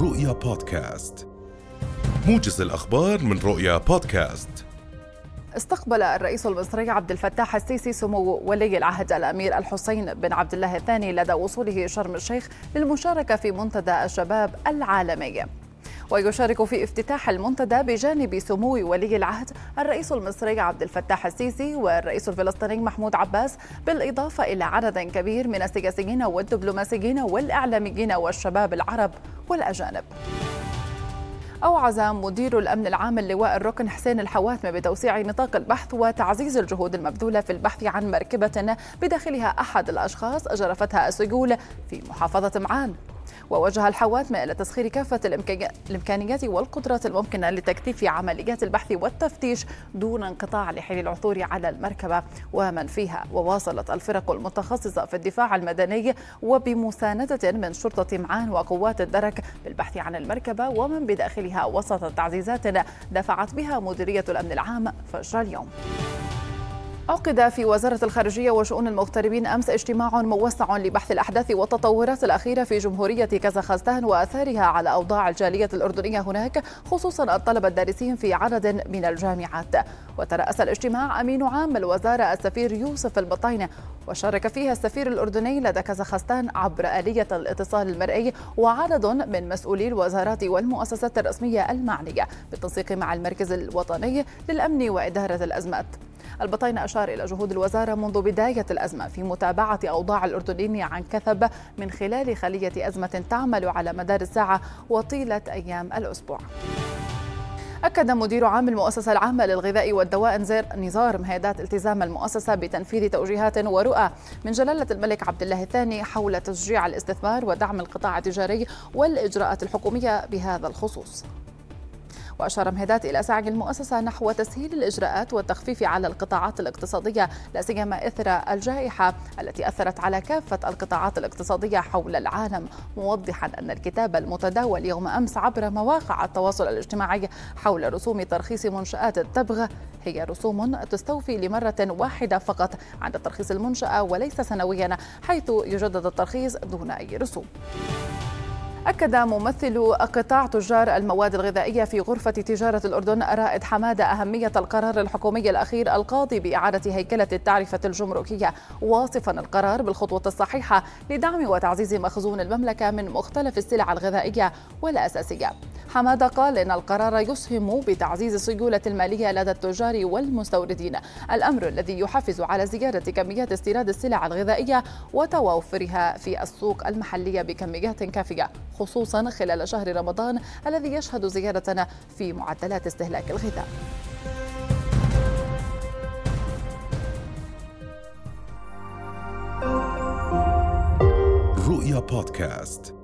رؤيا بودكاست موجز الأخبار من رؤيا بودكاست استقبل الرئيس المصري عبد الفتاح السيسي سمو ولي العهد الأمير الحسين بن عبد الله الثاني لدى وصوله شرم الشيخ للمشاركة في منتدى الشباب العالمي. ويشارك في افتتاح المنتدى بجانب سمو ولي العهد الرئيس المصري عبد الفتاح السيسي والرئيس الفلسطيني محمود عباس بالإضافة إلى عدد كبير من السياسيين والدبلوماسيين والإعلاميين والشباب العرب والأجانب. أوعز مدير الأمن العام اللواء الركن حسين الحواتمة بتوسيع نطاق البحث وتعزيز الجهود المبذولة في البحث عن مركبة بداخلها أحد الأشخاص جرفتها السجول في محافظة معان. ووجه الحواتمة إلى تسخير كافة الإمكانيات والقدرات الممكنة لتكثيف عمليات البحث والتفتيش دون انقطاع لحين العثور على المركبة ومن فيها. وواصلت الفرق المتخصصة في الدفاع المدني وبمساندة من شرطة معان وقوات الدرك بالبحث عن المركبة ومن بداخلها وسط تعزيزات دفعت بها مديرية الأمن العام فجر اليوم. عقد في وزارة الخارجية وشؤون المغتربين أمس اجتماع موسع لبحث الأحداث والتطورات الأخيرة في جمهورية كازاخستان وآثارها على أوضاع الجالية الأردنية هناك خصوصا الطلبة الدارسين في عدد من الجامعات. وترأس الاجتماع أمين عام الوزارة السفير يوسف البطينة وشارك فيها السفير الأردني لدى كازاخستان عبر آلية الاتصال المرئي وعدد من مسؤولي الوزارات والمؤسسات الرسمية المعنية بالتنسيق مع المركز الوطني للأمن وإدارة الأزمات. البطين أشار إلى جهود الوزارة منذ بداية الأزمة في متابعة أوضاع الأردنيين عن كثب من خلال خلية أزمة تعمل على مدار الساعة وطيلة أيام الأسبوع أكد مدير عام المؤسسة العامة للغذاء والدواء نزار مهيدات التزام المؤسسة بتنفيذ توجيهات ورؤى من جلالة الملك عبد الله الثاني حول تشجيع الاستثمار ودعم القطاع التجاري والإجراءات الحكومية بهذا الخصوص. وأشار مهدات إلى سعي المؤسسة نحو تسهيل الإجراءات والتخفيف على القطاعات الاقتصادية لا سيما إثر الجائحة التي أثرت على كافة القطاعات الاقتصادية حول العالم موضحا أن الكتاب المتداول يوم أمس عبر مواقع التواصل الاجتماعي حول رسوم ترخيص منشآت التبغ هي رسوم تستوفي لمرة واحدة فقط عند ترخيص المنشأة وليس سنويا حيث يجدد الترخيص دون أي رسوم. أكد ممثل قطاع تجار المواد الغذائية في غرفة تجارة الأردن رائد حمادة أهمية القرار الحكومي الأخير القاضي بإعادة هيكلة التعرفة الجمركية واصفا القرار بالخطوة الصحيحة لدعم وتعزيز مخزون المملكة من مختلف السلع الغذائية والأساسية. حمادة قال إن القرار يسهم بتعزيز السيولة المالية لدى التجار والمستوردين. الأمر الذي يحفز على زيادة كميات استيراد السلع الغذائية وتوافرها في السوق المحلية بكميات كافية خصوصا خلال شهر رمضان الذي يشهد زيادة في معدلات استهلاك الغذاء. رؤيا بودكاست.